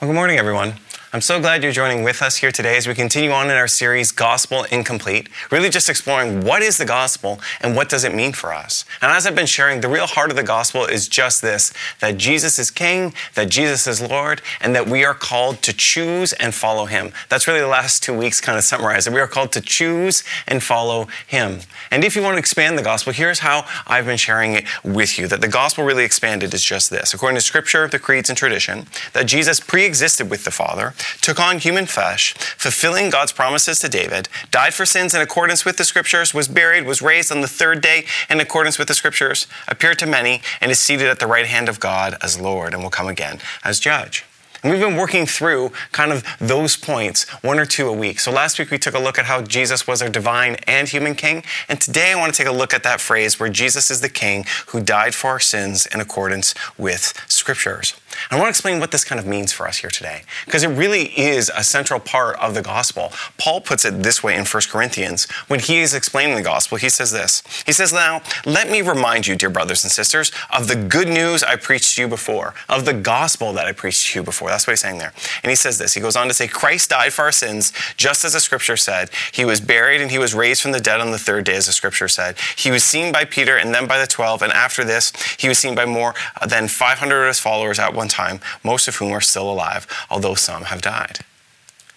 Well, good morning, everyone. I'm so glad you're joining with us here today as we continue on in our series, Gospel Incomplete, really just exploring what is the gospel and what does it mean for us. And as I've been sharing, the real heart of the gospel is just this that Jesus is King, that Jesus is Lord, and that we are called to choose and follow Him. That's really the last two weeks kind of summarized that we are called to choose and follow Him. And if you want to expand the gospel, here's how I've been sharing it with you that the gospel really expanded is just this. According to scripture, the creeds, and tradition, that Jesus pre existed with the Father took on human flesh, fulfilling God's promises to David, died for sins in accordance with the scriptures, was buried, was raised on the third day in accordance with the scriptures, appeared to many, and is seated at the right hand of God as Lord and will come again as judge. And we've been working through kind of those points, one or two a week. So last week we took a look at how Jesus was our divine and human king. And today I want to take a look at that phrase where Jesus is the king who died for our sins in accordance with scriptures. I want to explain what this kind of means for us here today, because it really is a central part of the gospel. Paul puts it this way in 1 Corinthians. When he is explaining the gospel, he says this He says, Now, let me remind you, dear brothers and sisters, of the good news I preached to you before, of the gospel that I preached to you before. That's what he's saying there. And he says this He goes on to say, Christ died for our sins, just as the scripture said. He was buried and he was raised from the dead on the third day, as the scripture said. He was seen by Peter and then by the 12, and after this, he was seen by more than 500 of his followers at one time, most of whom are still alive, although some have died.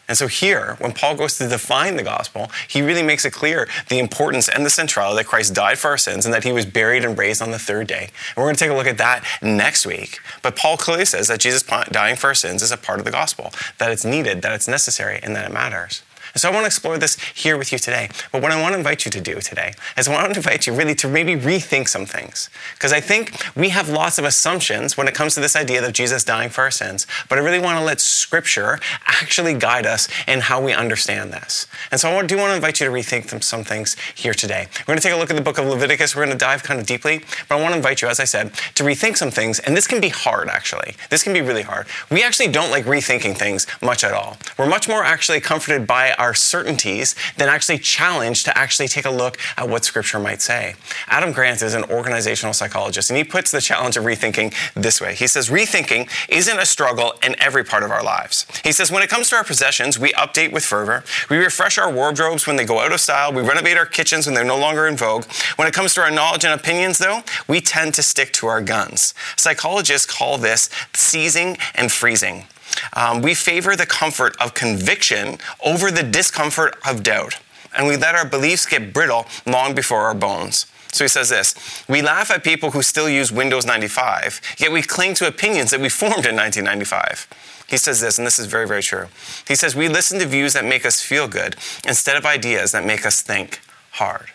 And so here, when Paul goes to define the gospel, he really makes it clear the importance and the centrality that Christ died for our sins and that he was buried and raised on the third day. And we're going to take a look at that next week. But Paul clearly says that Jesus dying for our sins is a part of the gospel, that it's needed, that it's necessary, and that it matters. And so I want to explore this here with you today. But what I want to invite you to do today is I want to invite you really to maybe rethink some things. Because I think we have lots of assumptions when it comes to this idea of Jesus dying for our sins. But I really want to let Scripture actually guide us in how we understand this. And so I do want to invite you to rethink some things here today. We're going to take a look at the book of Leviticus. We're going to dive kind of deeply. But I want to invite you, as I said, to rethink some things. And this can be hard, actually. This can be really hard. We actually don't like rethinking things much at all. We're much more actually comforted by our certainties than actually challenged to actually take a look at what Scripture might say. Adam Grant is an organizational psychologist, and he puts the challenge of rethinking this way. He says, Rethinking isn't a struggle in every part of our lives. He says, When it comes to our possessions, we update with fervor, we refresh our wardrobes when they go out of style, we renovate our kitchens when they're no longer in vogue. When it comes to our knowledge and opinions, though, we tend to stick to our guns. Psychologists call this seizing and freezing. Um, we favor the comfort of conviction over the discomfort of doubt. And we let our beliefs get brittle long before our bones. So he says this We laugh at people who still use Windows 95, yet we cling to opinions that we formed in 1995. He says this, and this is very, very true. He says, We listen to views that make us feel good instead of ideas that make us think hard.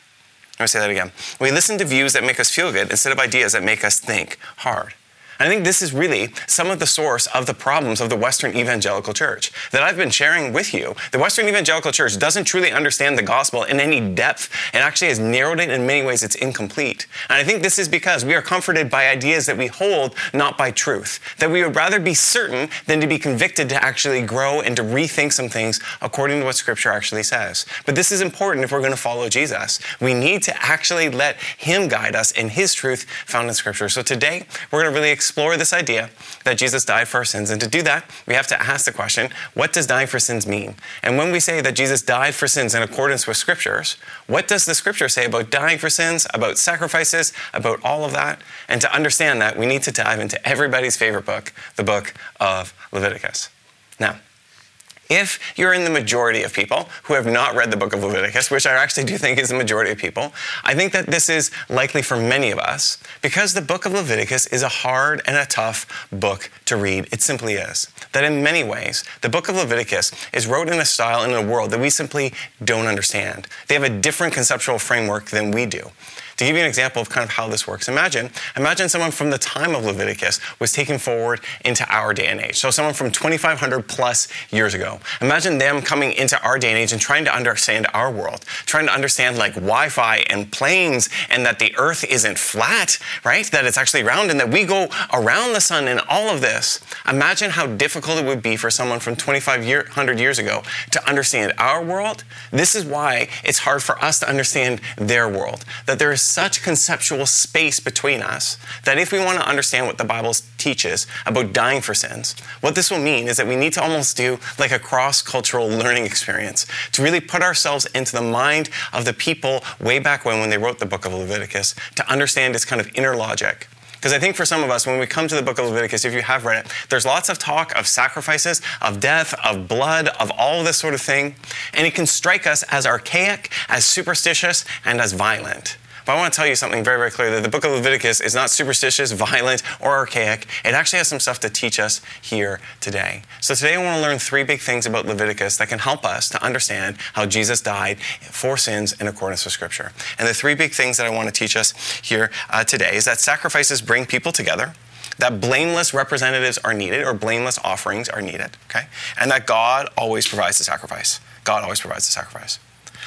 Let me say that again. We listen to views that make us feel good instead of ideas that make us think hard. I think this is really some of the source of the problems of the Western evangelical church that I've been sharing with you. The Western evangelical church doesn't truly understand the gospel in any depth and actually has narrowed it in many ways it's incomplete. And I think this is because we are comforted by ideas that we hold, not by truth. That we would rather be certain than to be convicted to actually grow and to rethink some things according to what scripture actually says. But this is important if we're going to follow Jesus. We need to actually let him guide us in his truth found in scripture. So today we're going to really explore this idea that Jesus died for our sins. And to do that, we have to ask the question what does dying for sins mean? And when we say that Jesus died for sins in accordance with scriptures, what does the scripture say about dying for sins, about sacrifices, about all of that? And to understand that, we need to dive into everybody's favorite book, the book of Leviticus. Now, if you're in the majority of people who have not read the book of Leviticus, which I actually do think is the majority of people, I think that this is likely for many of us because the book of Leviticus is a hard and a tough book to read. It simply is. That in many ways, the book of Leviticus is wrote in a style in a world that we simply don't understand. They have a different conceptual framework than we do. To give you an example of kind of how this works, imagine, imagine someone from the time of Leviticus was taken forward into our day and age. So someone from 2,500 plus years ago. Imagine them coming into our day and age and trying to understand our world, trying to understand like Wi-Fi and planes and that the earth isn't flat, right? That it's actually round and that we go around the sun and all of this. Imagine how difficult it would be for someone from 2,500 years ago to understand our world. This is why it's hard for us to understand their world. That there is such conceptual space between us that if we want to understand what the Bible teaches about dying for sins, what this will mean is that we need to almost do like a cross cultural learning experience to really put ourselves into the mind of the people way back when, when they wrote the book of Leviticus, to understand its kind of inner logic. Because I think for some of us, when we come to the book of Leviticus, if you have read it, there's lots of talk of sacrifices, of death, of blood, of all this sort of thing. And it can strike us as archaic, as superstitious, and as violent. But I want to tell you something very, very clear that the book of Leviticus is not superstitious, violent, or archaic. It actually has some stuff to teach us here today. So today I want to learn three big things about Leviticus that can help us to understand how Jesus died for sins in accordance with Scripture. And the three big things that I want to teach us here uh, today is that sacrifices bring people together that blameless representatives are needed or blameless offerings are needed, okay? And that God always provides the sacrifice. God always provides the sacrifice.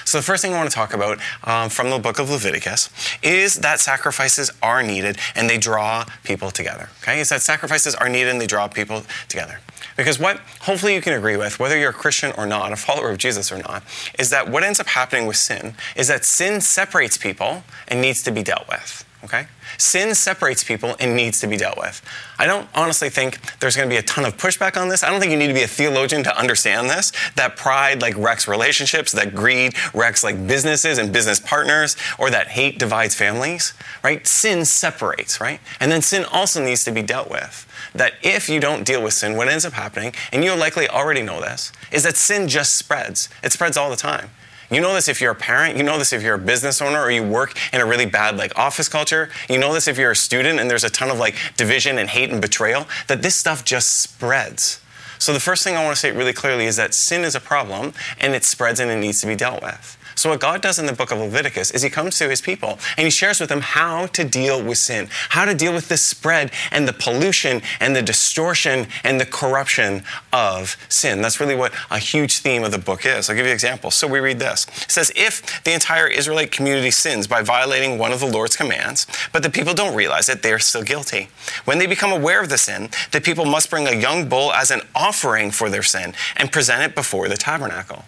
So, the first thing I want to talk about um, from the book of Leviticus is that sacrifices are needed and they draw people together. Okay? Is that sacrifices are needed and they draw people together. Because what hopefully you can agree with, whether you're a Christian or not, a follower of Jesus or not, is that what ends up happening with sin is that sin separates people and needs to be dealt with okay? Sin separates people and needs to be dealt with. I don't honestly think there's going to be a ton of pushback on this. I don't think you need to be a theologian to understand this. That pride like wrecks relationships, that greed wrecks like businesses and business partners, or that hate divides families, right? Sin separates, right? And then sin also needs to be dealt with. That if you don't deal with sin, what ends up happening, and you likely already know this, is that sin just spreads. It spreads all the time. You know this if you're a parent, you know this if you're a business owner or you work in a really bad like office culture. You know this if you're a student and there's a ton of like division and hate and betrayal, that this stuff just spreads. So the first thing I want to say really clearly is that sin is a problem and it spreads and it needs to be dealt with. So, what God does in the book of Leviticus is He comes to His people and He shares with them how to deal with sin, how to deal with the spread and the pollution and the distortion and the corruption of sin. That's really what a huge theme of the book is. I'll give you an example. So, we read this It says, If the entire Israelite community sins by violating one of the Lord's commands, but the people don't realize it, they are still guilty. When they become aware of the sin, the people must bring a young bull as an offering for their sin and present it before the tabernacle.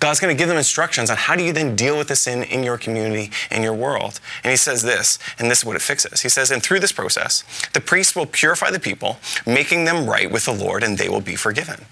God's going to give them instructions on how do you then deal with the sin in your community, in your world. And he says this, and this is what it fixes. He says, and through this process, the priest will purify the people, making them right with the Lord, and they will be forgiven.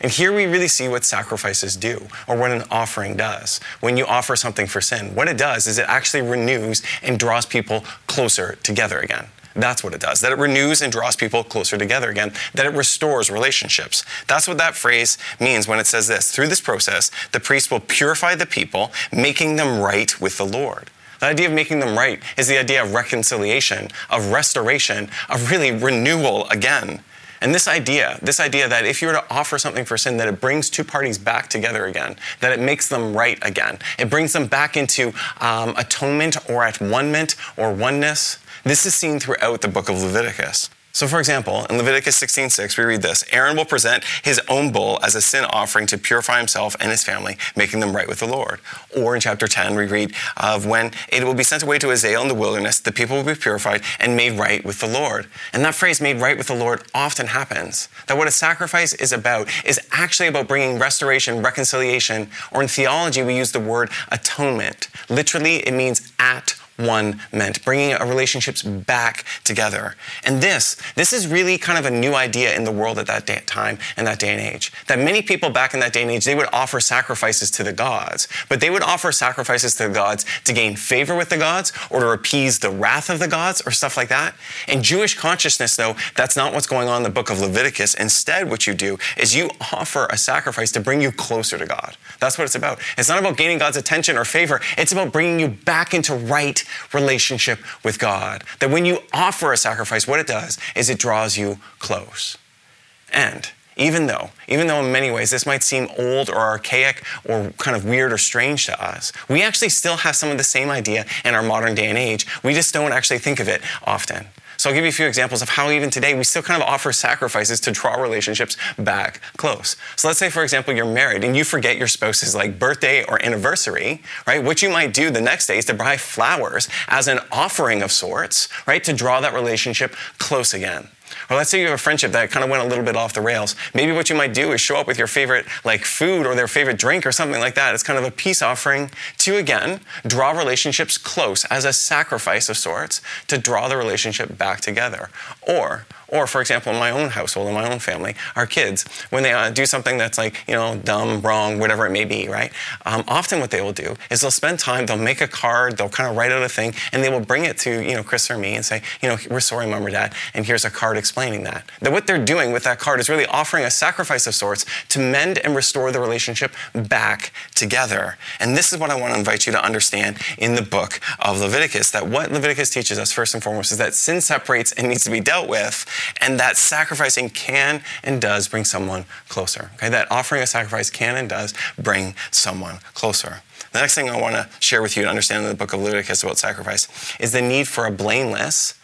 And here we really see what sacrifices do, or what an offering does. When you offer something for sin, what it does is it actually renews and draws people closer together again. That's what it does. That it renews and draws people closer together again. That it restores relationships. That's what that phrase means when it says this. Through this process, the priest will purify the people, making them right with the Lord. The idea of making them right is the idea of reconciliation, of restoration, of really renewal again. And this idea, this idea that if you were to offer something for sin, that it brings two parties back together again, that it makes them right again. It brings them back into um, atonement or at one-ment or oneness. This is seen throughout the book of Leviticus. So, for example, in Leviticus 16:6, we read this: Aaron will present his own bull as a sin offering to purify himself and his family, making them right with the Lord. Or in chapter 10, we read of when it will be sent away to Azazel in the wilderness, the people will be purified and made right with the Lord. And that phrase, "made right with the Lord," often happens. That what a sacrifice is about is actually about bringing restoration, reconciliation, or in theology, we use the word atonement. Literally, it means at one meant, bringing our relationships back together. And this, this is really kind of a new idea in the world at that day, time and that day and age. That many people back in that day and age, they would offer sacrifices to the gods, but they would offer sacrifices to the gods to gain favor with the gods or to appease the wrath of the gods or stuff like that. In Jewish consciousness, though, that's not what's going on in the book of Leviticus. Instead, what you do is you offer a sacrifice to bring you closer to God. That's what it's about. It's not about gaining God's attention or favor. It's about bringing you back into right relationship with God. That when you offer a sacrifice, what it does is it draws you close. And even though, even though in many ways this might seem old or archaic or kind of weird or strange to us, we actually still have some of the same idea in our modern day and age. We just don't actually think of it often. So I'll give you a few examples of how even today we still kind of offer sacrifices to draw relationships back close. So let's say, for example, you're married and you forget your spouse's like birthday or anniversary, right? What you might do the next day is to buy flowers as an offering of sorts, right? To draw that relationship close again. Or let's say you have a friendship that kind of went a little bit off the rails. Maybe what you might do is show up with your favorite like food or their favorite drink or something like that. It's kind of a peace offering to again draw relationships close as a sacrifice of sorts to draw the relationship back together. Or or, for example, in my own household, in my own family, our kids, when they uh, do something that's like, you know, dumb, wrong, whatever it may be, right? Um, often what they will do is they'll spend time, they'll make a card, they'll kind of write out a thing, and they will bring it to, you know, Chris or me and say, you know, we're sorry, mom or dad, and here's a card explaining that. That what they're doing with that card is really offering a sacrifice of sorts to mend and restore the relationship back together. And this is what I want to invite you to understand in the book of Leviticus that what Leviticus teaches us, first and foremost, is that sin separates and needs to be dealt with and that sacrificing can and does bring someone closer. Okay, that offering a sacrifice can and does bring someone closer. The next thing I want to share with you and understand in the book of Leviticus about sacrifice is the need for a blameless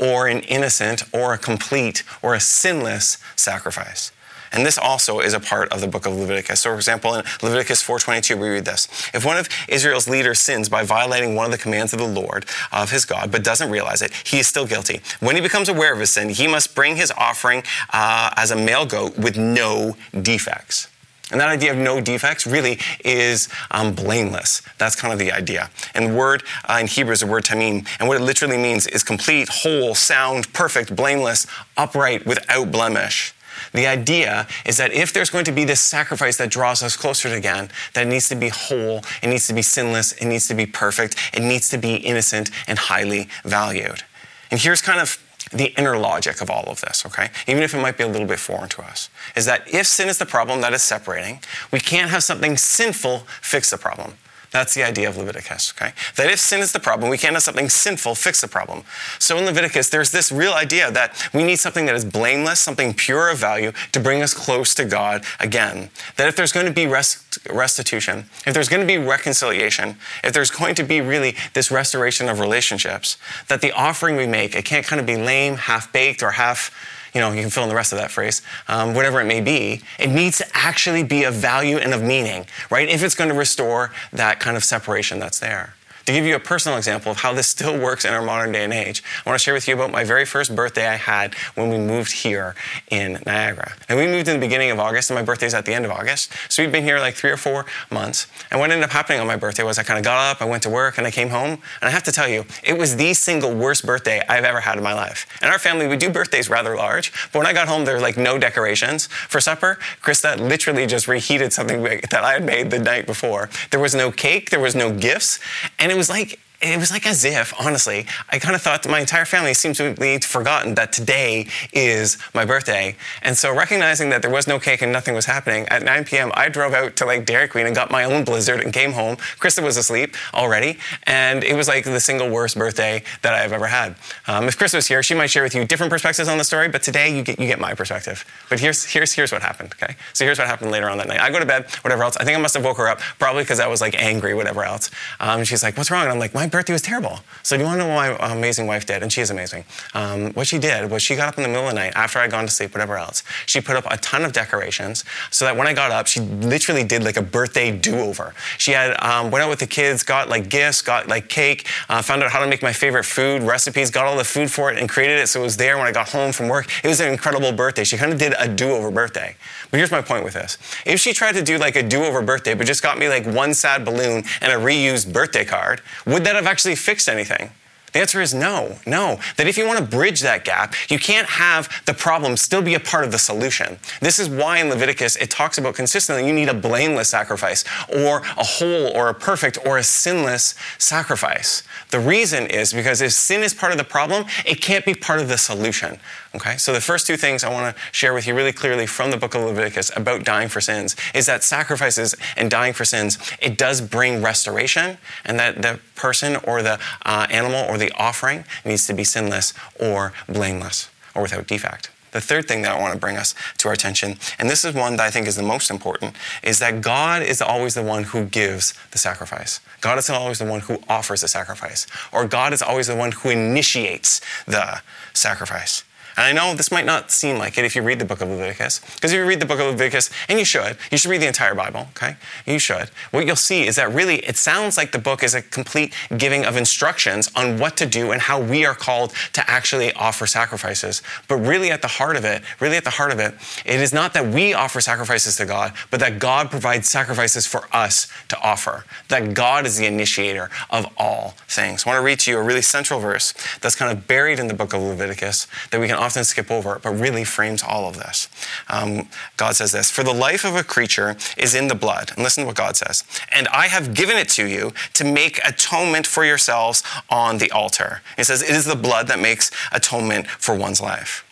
or an innocent or a complete or a sinless sacrifice. And this also is a part of the book of Leviticus. So, for example, in Leviticus 4:22, we read this: If one of Israel's leaders sins by violating one of the commands of the Lord of his God, but doesn't realize it, he is still guilty. When he becomes aware of his sin, he must bring his offering uh, as a male goat with no defects. And that idea of no defects really is um, blameless. That's kind of the idea. And the word uh, in Hebrew is the word tamim. And what it literally means is complete, whole, sound, perfect, blameless, upright, without blemish. The idea is that if there's going to be this sacrifice that draws us closer to that it needs to be whole, it needs to be sinless, it needs to be perfect, it needs to be innocent and highly valued. And here's kind of the inner logic of all of this, okay? Even if it might be a little bit foreign to us, is that if sin is the problem that is separating, we can't have something sinful fix the problem. That's the idea of Leviticus, okay? That if sin is the problem, we can't have something sinful fix the problem. So in Leviticus, there's this real idea that we need something that is blameless, something pure of value to bring us close to God again. That if there's going to be rest, restitution, if there's going to be reconciliation, if there's going to be really this restoration of relationships, that the offering we make, it can't kind of be lame, half baked, or half you know, you can fill in the rest of that phrase, um, whatever it may be, it needs to actually be of value and of meaning, right? If it's going to restore that kind of separation that's there. To give you a personal example of how this still works in our modern day and age, I want to share with you about my very first birthday I had when we moved here in Niagara. And we moved in the beginning of August, and my birthday is at the end of August. So we've been here like three or four months. And what ended up happening on my birthday was I kind of got up, I went to work, and I came home. And I have to tell you, it was the single worst birthday I've ever had in my life. In our family, we do birthdays rather large, but when I got home, there were like no decorations. For supper, Krista literally just reheated something that I had made the night before. There was no cake, there was no gifts, and it was like it was like as if, honestly, I kind of thought that my entire family seemed to be forgotten that today is my birthday. And so, recognizing that there was no cake and nothing was happening, at 9 p.m., I drove out to like Dairy Queen and got my own blizzard and came home. Krista was asleep already, and it was like the single worst birthday that I've ever had. Um, if Krista was here, she might share with you different perspectives on the story, but today you get, you get my perspective. But here's, here's, here's what happened, okay? So, here's what happened later on that night. I go to bed, whatever else. I think I must have woke her up, probably because I was like angry, whatever else. Um, she's like, What's wrong? And I'm like, My birthday was terrible. So do you want to know what my amazing wife did? And she is amazing. Um, what she did was she got up in the middle of the night after I'd gone to sleep, whatever else. She put up a ton of decorations so that when I got up, she literally did like a birthday do-over. She had um, went out with the kids, got like gifts, got like cake, uh, found out how to make my favorite food recipes, got all the food for it, and created it so it was there when I got home from work. It was an incredible birthday. She kind of did a do-over birthday. But here's my point with this: if she tried to do like a do-over birthday, but just got me like one sad balloon and a reused birthday card, would that have actually fixed anything? The answer is no, no. That if you want to bridge that gap, you can't have the problem still be a part of the solution. This is why in Leviticus it talks about consistently you need a blameless sacrifice or a whole or a perfect or a sinless sacrifice. The reason is because if sin is part of the problem, it can't be part of the solution. Okay? So the first two things I want to share with you really clearly from the book of Leviticus about dying for sins is that sacrifices and dying for sins, it does bring restoration and that the person or the uh, animal or the offering needs to be sinless or blameless or without defect. The third thing that I want to bring us to our attention, and this is one that I think is the most important, is that God is always the one who gives the sacrifice. God is always the one who offers the sacrifice, or God is always the one who initiates the sacrifice. And I know this might not seem like it if you read the book of Leviticus, because if you read the book of Leviticus, and you should, you should read the entire Bible, okay? You should. What you'll see is that really it sounds like the book is a complete giving of instructions on what to do and how we are called to actually offer sacrifices. But really at the heart of it, really at the heart of it, it is not that we offer sacrifices to God, but that God provides sacrifices for us to offer. That God is the initiator of all things. I want to read to you a really central verse that's kind of buried in the book of Leviticus that we can often skip over, but really frames all of this. Um, God says this For the life of a creature is in the blood. And listen to what God says. And I have given it to you to make atonement for yourselves on the altar. He says, It is the blood that makes atonement for one's life.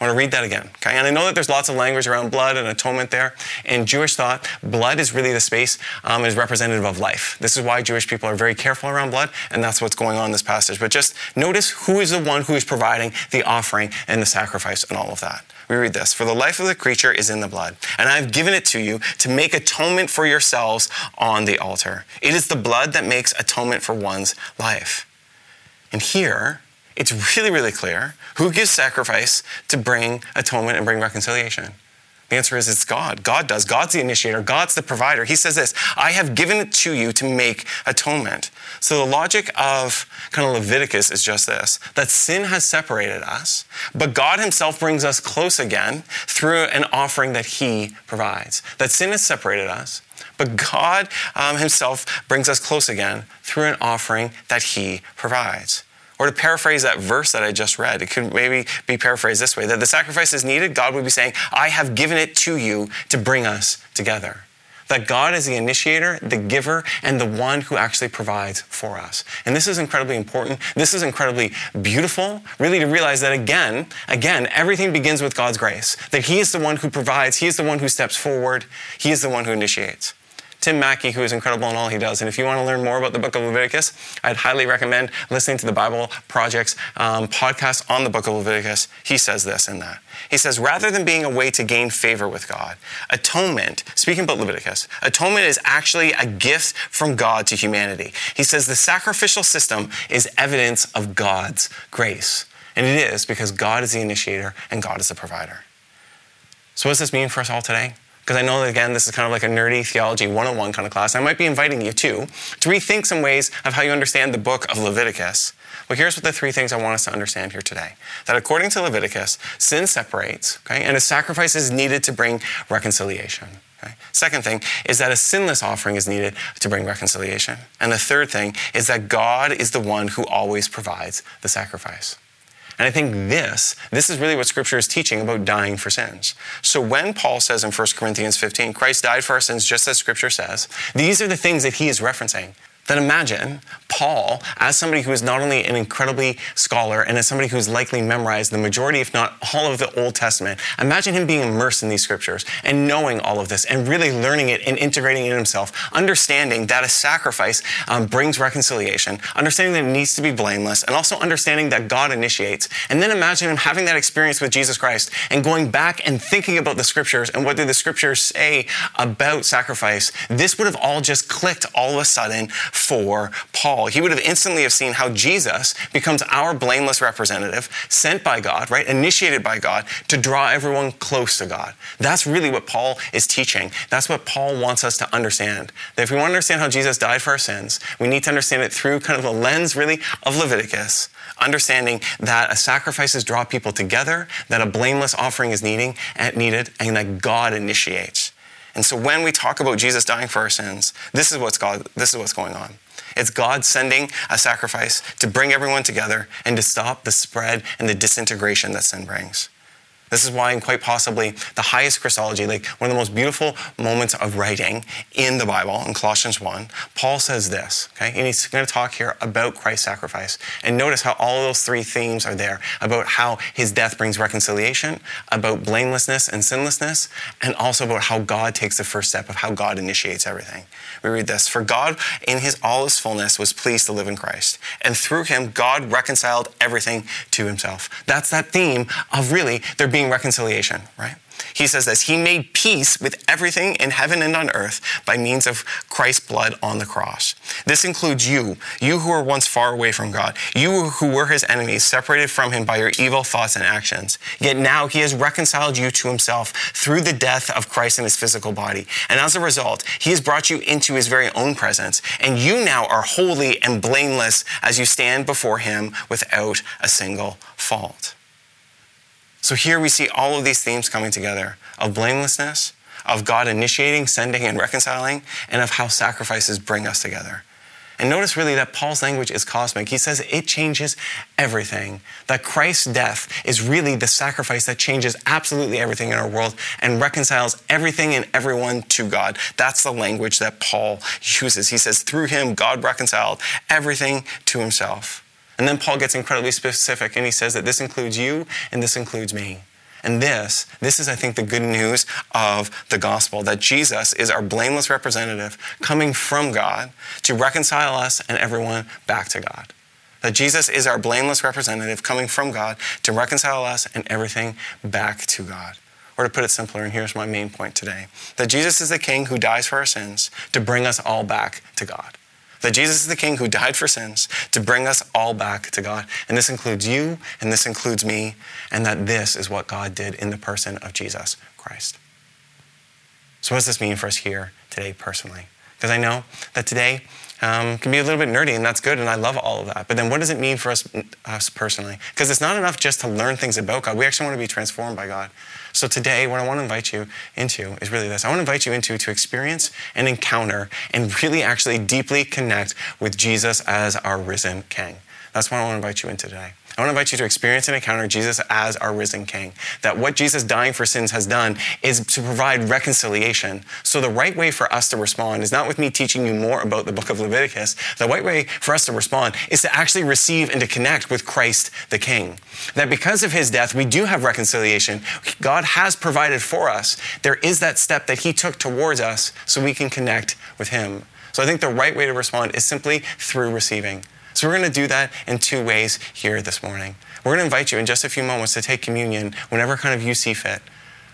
I want to read that again. Okay, and I know that there's lots of language around blood and atonement there. In Jewish thought, blood is really the space um, is representative of life. This is why Jewish people are very careful around blood, and that's what's going on in this passage. But just notice who is the one who is providing the offering and the sacrifice and all of that. We read this For the life of the creature is in the blood, and I have given it to you to make atonement for yourselves on the altar. It is the blood that makes atonement for one's life. And here, it's really, really clear who gives sacrifice to bring atonement and bring reconciliation. The answer is it's God. God does. God's the initiator. God's the provider. He says this I have given it to you to make atonement. So the logic of kind of Leviticus is just this that sin has separated us, but God Himself brings us close again through an offering that He provides. That sin has separated us, but God um, Himself brings us close again through an offering that He provides. Or to paraphrase that verse that I just read, it could maybe be paraphrased this way that the sacrifice is needed, God would be saying, I have given it to you to bring us together. That God is the initiator, the giver, and the one who actually provides for us. And this is incredibly important. This is incredibly beautiful, really, to realize that again, again, everything begins with God's grace. That He is the one who provides, He is the one who steps forward, He is the one who initiates. Tim Mackie, who is incredible in all he does. And if you want to learn more about the book of Leviticus, I'd highly recommend listening to the Bible Project's um, podcast on the book of Leviticus. He says this in that. He says, rather than being a way to gain favor with God, atonement, speaking about Leviticus, atonement is actually a gift from God to humanity. He says the sacrificial system is evidence of God's grace. And it is because God is the initiator and God is the provider. So, what does this mean for us all today? Because I know that, again, this is kind of like a nerdy theology 101 kind of class. I might be inviting you too to rethink some ways of how you understand the book of Leviticus. Well, here's what the three things I want us to understand here today. That according to Leviticus, sin separates, okay, and a sacrifice is needed to bring reconciliation. Okay? Second thing is that a sinless offering is needed to bring reconciliation. And the third thing is that God is the one who always provides the sacrifice. And I think this, this is really what Scripture is teaching about dying for sins. So when Paul says in 1 Corinthians 15, Christ died for our sins just as Scripture says, these are the things that he is referencing. Then imagine Paul as somebody who is not only an incredibly scholar and as somebody who's likely memorized the majority, if not all of the Old Testament. Imagine him being immersed in these scriptures and knowing all of this and really learning it and integrating it in himself, understanding that a sacrifice um, brings reconciliation, understanding that it needs to be blameless, and also understanding that God initiates. And then imagine him having that experience with Jesus Christ and going back and thinking about the scriptures and what do the scriptures say about sacrifice. This would have all just clicked all of a sudden for Paul. He would have instantly have seen how Jesus becomes our blameless representative, sent by God, right? Initiated by God to draw everyone close to God. That's really what Paul is teaching. That's what Paul wants us to understand. That if we want to understand how Jesus died for our sins, we need to understand it through kind of the lens really of Leviticus, understanding that a sacrifices draw people together, that a blameless offering is needing, needed, and that God initiates. And so when we talk about Jesus dying for our sins, this is what's God, this is what's going on. It's God sending a sacrifice to bring everyone together and to stop the spread and the disintegration that sin brings. This is why, and quite possibly, the highest Christology, like one of the most beautiful moments of writing in the Bible, in Colossians 1, Paul says this, okay? And he's going to talk here about Christ's sacrifice. And notice how all those three themes are there about how his death brings reconciliation, about blamelessness and sinlessness, and also about how God takes the first step of how God initiates everything. We read this For God, in his all his fullness, was pleased to live in Christ. And through him, God reconciled everything to himself. That's that theme of really there being being reconciliation, right? He says this He made peace with everything in heaven and on earth by means of Christ's blood on the cross. This includes you, you who were once far away from God, you who were his enemies, separated from him by your evil thoughts and actions. Yet now he has reconciled you to himself through the death of Christ in his physical body. And as a result, he has brought you into his very own presence. And you now are holy and blameless as you stand before him without a single fault. So here we see all of these themes coming together of blamelessness, of God initiating, sending, and reconciling, and of how sacrifices bring us together. And notice really that Paul's language is cosmic. He says it changes everything. That Christ's death is really the sacrifice that changes absolutely everything in our world and reconciles everything and everyone to God. That's the language that Paul uses. He says, through him, God reconciled everything to himself. And then Paul gets incredibly specific and he says that this includes you and this includes me. And this, this is, I think, the good news of the gospel that Jesus is our blameless representative coming from God to reconcile us and everyone back to God. That Jesus is our blameless representative coming from God to reconcile us and everything back to God. Or to put it simpler, and here's my main point today that Jesus is the King who dies for our sins to bring us all back to God that Jesus is the King who died for sins to bring us all back to God. And this includes you, and this includes me, and that this is what God did in the person of Jesus Christ. So, what does this mean for us here today personally? Because I know that today um, can be a little bit nerdy, and that's good, and I love all of that. But then, what does it mean for us, us personally? Because it's not enough just to learn things about God. We actually want to be transformed by God. So today, what I want to invite you into is really this. I want to invite you into to experience and encounter and really actually deeply connect with Jesus as our risen King. That's what I want to invite you into today. I want to invite you to experience and encounter Jesus as our risen King. That what Jesus dying for sins has done is to provide reconciliation. So the right way for us to respond is not with me teaching you more about the book of Leviticus. The right way for us to respond is to actually receive and to connect with Christ the King. That because of his death, we do have reconciliation. God has provided for us. There is that step that he took towards us so we can connect with him. So I think the right way to respond is simply through receiving. So we're going to do that in two ways here this morning. We're going to invite you in just a few moments to take communion whenever kind of you see fit.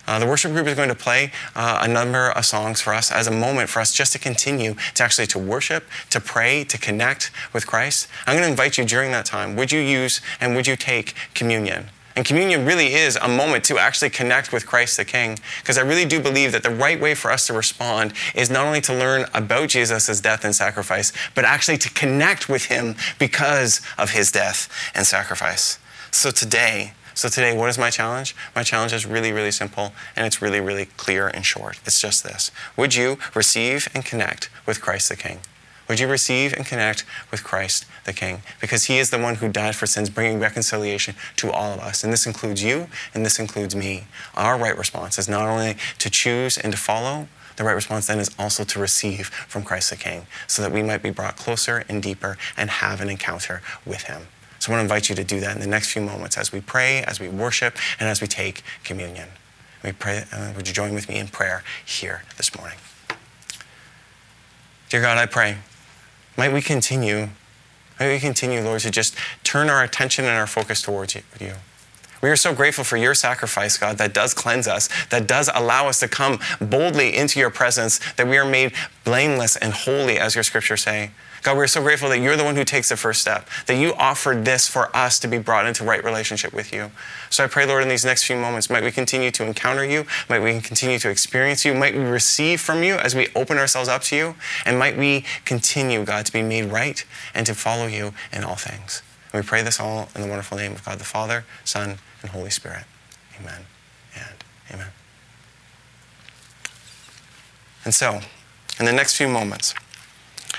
Uh, the worship group is going to play uh, a number of songs for us as a moment for us just to continue to actually to worship, to pray, to connect with Christ. I'm going to invite you during that time. Would you use and would you take communion? And communion really is a moment to actually connect with Christ the King. Because I really do believe that the right way for us to respond is not only to learn about Jesus' death and sacrifice, but actually to connect with him because of his death and sacrifice. So today, so today, what is my challenge? My challenge is really, really simple, and it's really, really clear and short. It's just this. Would you receive and connect with Christ the King? Would you receive and connect with Christ the King? Because he is the one who died for sins, bringing reconciliation to all of us. And this includes you, and this includes me. Our right response is not only to choose and to follow, the right response then is also to receive from Christ the King, so that we might be brought closer and deeper and have an encounter with him. So I want to invite you to do that in the next few moments as we pray, as we worship, and as we take communion. We pray, uh, would you join with me in prayer here this morning? Dear God, I pray might we continue, might we continue, Lord, to just turn our attention and our focus towards you. We are so grateful for your sacrifice, God, that does cleanse us, that does allow us to come boldly into your presence, that we are made blameless and holy, as your scriptures say. God, we're so grateful that you're the one who takes the first step, that you offered this for us to be brought into right relationship with you. So I pray, Lord, in these next few moments, might we continue to encounter you, might we continue to experience you, might we receive from you as we open ourselves up to you, and might we continue, God, to be made right and to follow you in all things. We pray this all in the wonderful name of God the Father, Son, and Holy Spirit. Amen and amen. And so, in the next few moments,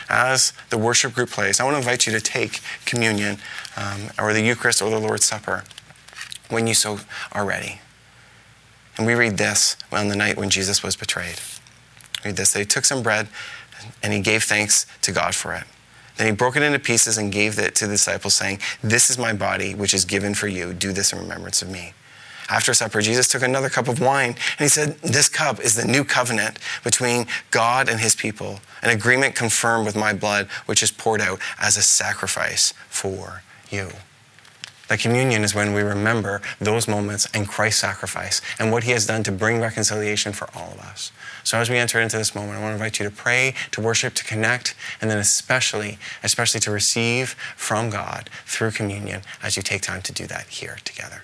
as the worship group plays, I want to invite you to take communion um, or the Eucharist or the Lord's Supper when you so are ready. And we read this on the night when Jesus was betrayed. Read this that he took some bread and he gave thanks to God for it. Then he broke it into pieces and gave it to the disciples, saying, This is my body, which is given for you. Do this in remembrance of me. After supper, Jesus took another cup of wine and he said, This cup is the new covenant between God and his people, an agreement confirmed with my blood, which is poured out as a sacrifice for you. That communion is when we remember those moments and Christ's sacrifice and what he has done to bring reconciliation for all of us. So as we enter into this moment, I want to invite you to pray, to worship, to connect, and then especially, especially to receive from God through communion as you take time to do that here together.